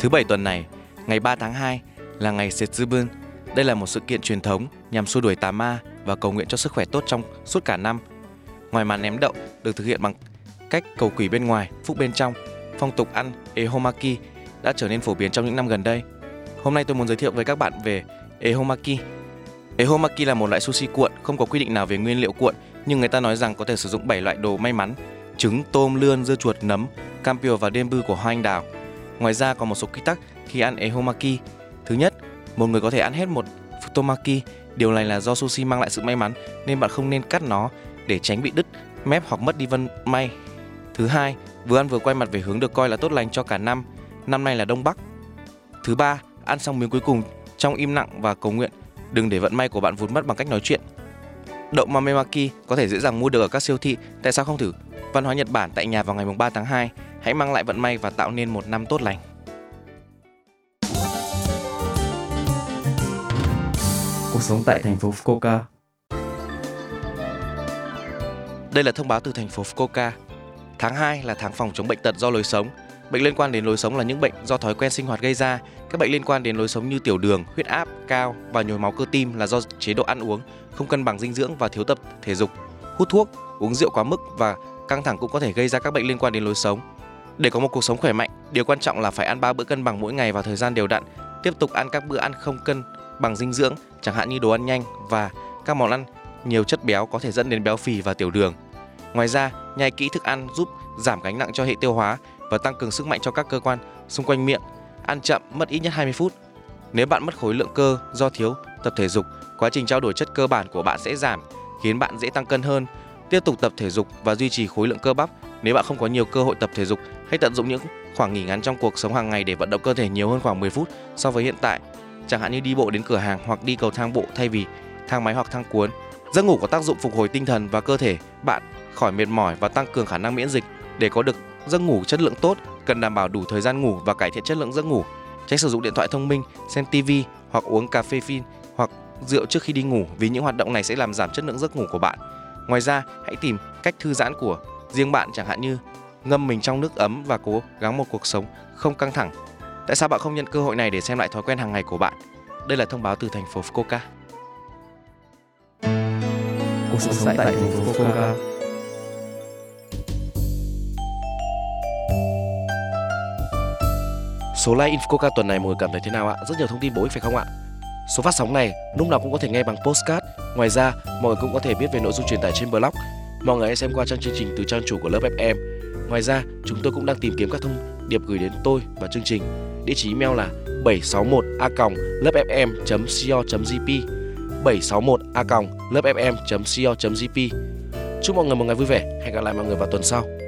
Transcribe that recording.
Thứ bảy tuần này, ngày 3 tháng 2 là ngày Setsubun. Đây là một sự kiện truyền thống nhằm xua đuổi tà ma và cầu nguyện cho sức khỏe tốt trong suốt cả năm. Ngoài màn ném đậu được thực hiện bằng cách cầu quỷ bên ngoài, phúc bên trong, phong tục ăn ehomaki đã trở nên phổ biến trong những năm gần đây. Hôm nay tôi muốn giới thiệu với các bạn về ehomaki. Ehomaki là một loại sushi cuộn, không có quy định nào về nguyên liệu cuộn, nhưng người ta nói rằng có thể sử dụng 7 loại đồ may mắn: trứng, tôm, lươn, dưa chuột, nấm, cam piều và đêm bư của hoa anh đào. Ngoài ra còn một số quy tắc khi ăn ehomaki. Thứ nhất, một người có thể ăn hết một futomaki. Điều này là do sushi mang lại sự may mắn nên bạn không nên cắt nó để tránh bị đứt mép hoặc mất đi vân may. Thứ hai, vừa ăn vừa quay mặt về hướng được coi là tốt lành cho cả năm. Năm nay là đông bắc. Thứ ba, ăn xong miếng cuối cùng trong im lặng và cầu nguyện. Đừng để vận may của bạn vụt mất bằng cách nói chuyện. Đậu mamemaki có thể dễ dàng mua được ở các siêu thị. Tại sao không thử văn hóa Nhật Bản tại nhà vào ngày 3 tháng 2? Hãy mang lại vận may và tạo nên một năm tốt lành. Cuộc sống tại thành phố Fukuoka Đây là thông báo từ thành phố Fukuoka. Tháng 2 là tháng phòng chống bệnh tật do lối sống. Bệnh liên quan đến lối sống là những bệnh do thói quen sinh hoạt gây ra. Các bệnh liên quan đến lối sống như tiểu đường, huyết áp cao và nhồi máu cơ tim là do chế độ ăn uống, không cân bằng dinh dưỡng và thiếu tập thể dục. Hút thuốc, uống rượu quá mức và căng thẳng cũng có thể gây ra các bệnh liên quan đến lối sống. Để có một cuộc sống khỏe mạnh, điều quan trọng là phải ăn 3 bữa cân bằng mỗi ngày vào thời gian đều đặn, tiếp tục ăn các bữa ăn không cân bằng dinh dưỡng, chẳng hạn như đồ ăn nhanh và các món ăn nhiều chất béo có thể dẫn đến béo phì và tiểu đường. Ngoài ra, nhai kỹ thức ăn giúp giảm gánh nặng cho hệ tiêu hóa và tăng cường sức mạnh cho các cơ quan xung quanh miệng. Ăn chậm mất ít nhất 20 phút. Nếu bạn mất khối lượng cơ do thiếu tập thể dục, quá trình trao đổi chất cơ bản của bạn sẽ giảm, khiến bạn dễ tăng cân hơn. Tiếp tục tập thể dục và duy trì khối lượng cơ bắp. Nếu bạn không có nhiều cơ hội tập thể dục, hãy tận dụng những khoảng nghỉ ngắn trong cuộc sống hàng ngày để vận động cơ thể nhiều hơn khoảng 10 phút so với hiện tại. Chẳng hạn như đi bộ đến cửa hàng hoặc đi cầu thang bộ thay vì thang máy hoặc thang cuốn. Giấc ngủ có tác dụng phục hồi tinh thần và cơ thể bạn khỏi mệt mỏi và tăng cường khả năng miễn dịch. Để có được giấc ngủ chất lượng tốt, cần đảm bảo đủ thời gian ngủ và cải thiện chất lượng giấc ngủ. Tránh sử dụng điện thoại thông minh, xem TV hoặc uống cà phê phin hoặc rượu trước khi đi ngủ vì những hoạt động này sẽ làm giảm chất lượng giấc ngủ của bạn. Ngoài ra, hãy tìm cách thư giãn của riêng bạn chẳng hạn như ngâm mình trong nước ấm và cố gắng một cuộc sống không căng thẳng. Tại sao bạn không nhận cơ hội này để xem lại thói quen hàng ngày của bạn? Đây là thông báo từ thành phố Fukuoka. Cuộc sống tại thành phố Fukuoka Số like Infoca tuần này mọi người cảm thấy thế nào ạ? Rất nhiều thông tin bổ ích phải không ạ? Số phát sóng này lúc nào cũng có thể nghe bằng postcard. Ngoài ra, mọi người cũng có thể biết về nội dung truyền tải trên blog. Mọi người hãy xem qua trang chương trình từ trang chủ của lớp FM. Ngoài ra, chúng tôi cũng đang tìm kiếm các thông điệp gửi đến tôi và chương trình. Địa chỉ email là 761a.lớpfm.co.jp 761a.lớpfm.co.jp Chúc mọi người một ngày vui vẻ. Hẹn gặp lại mọi người vào tuần sau.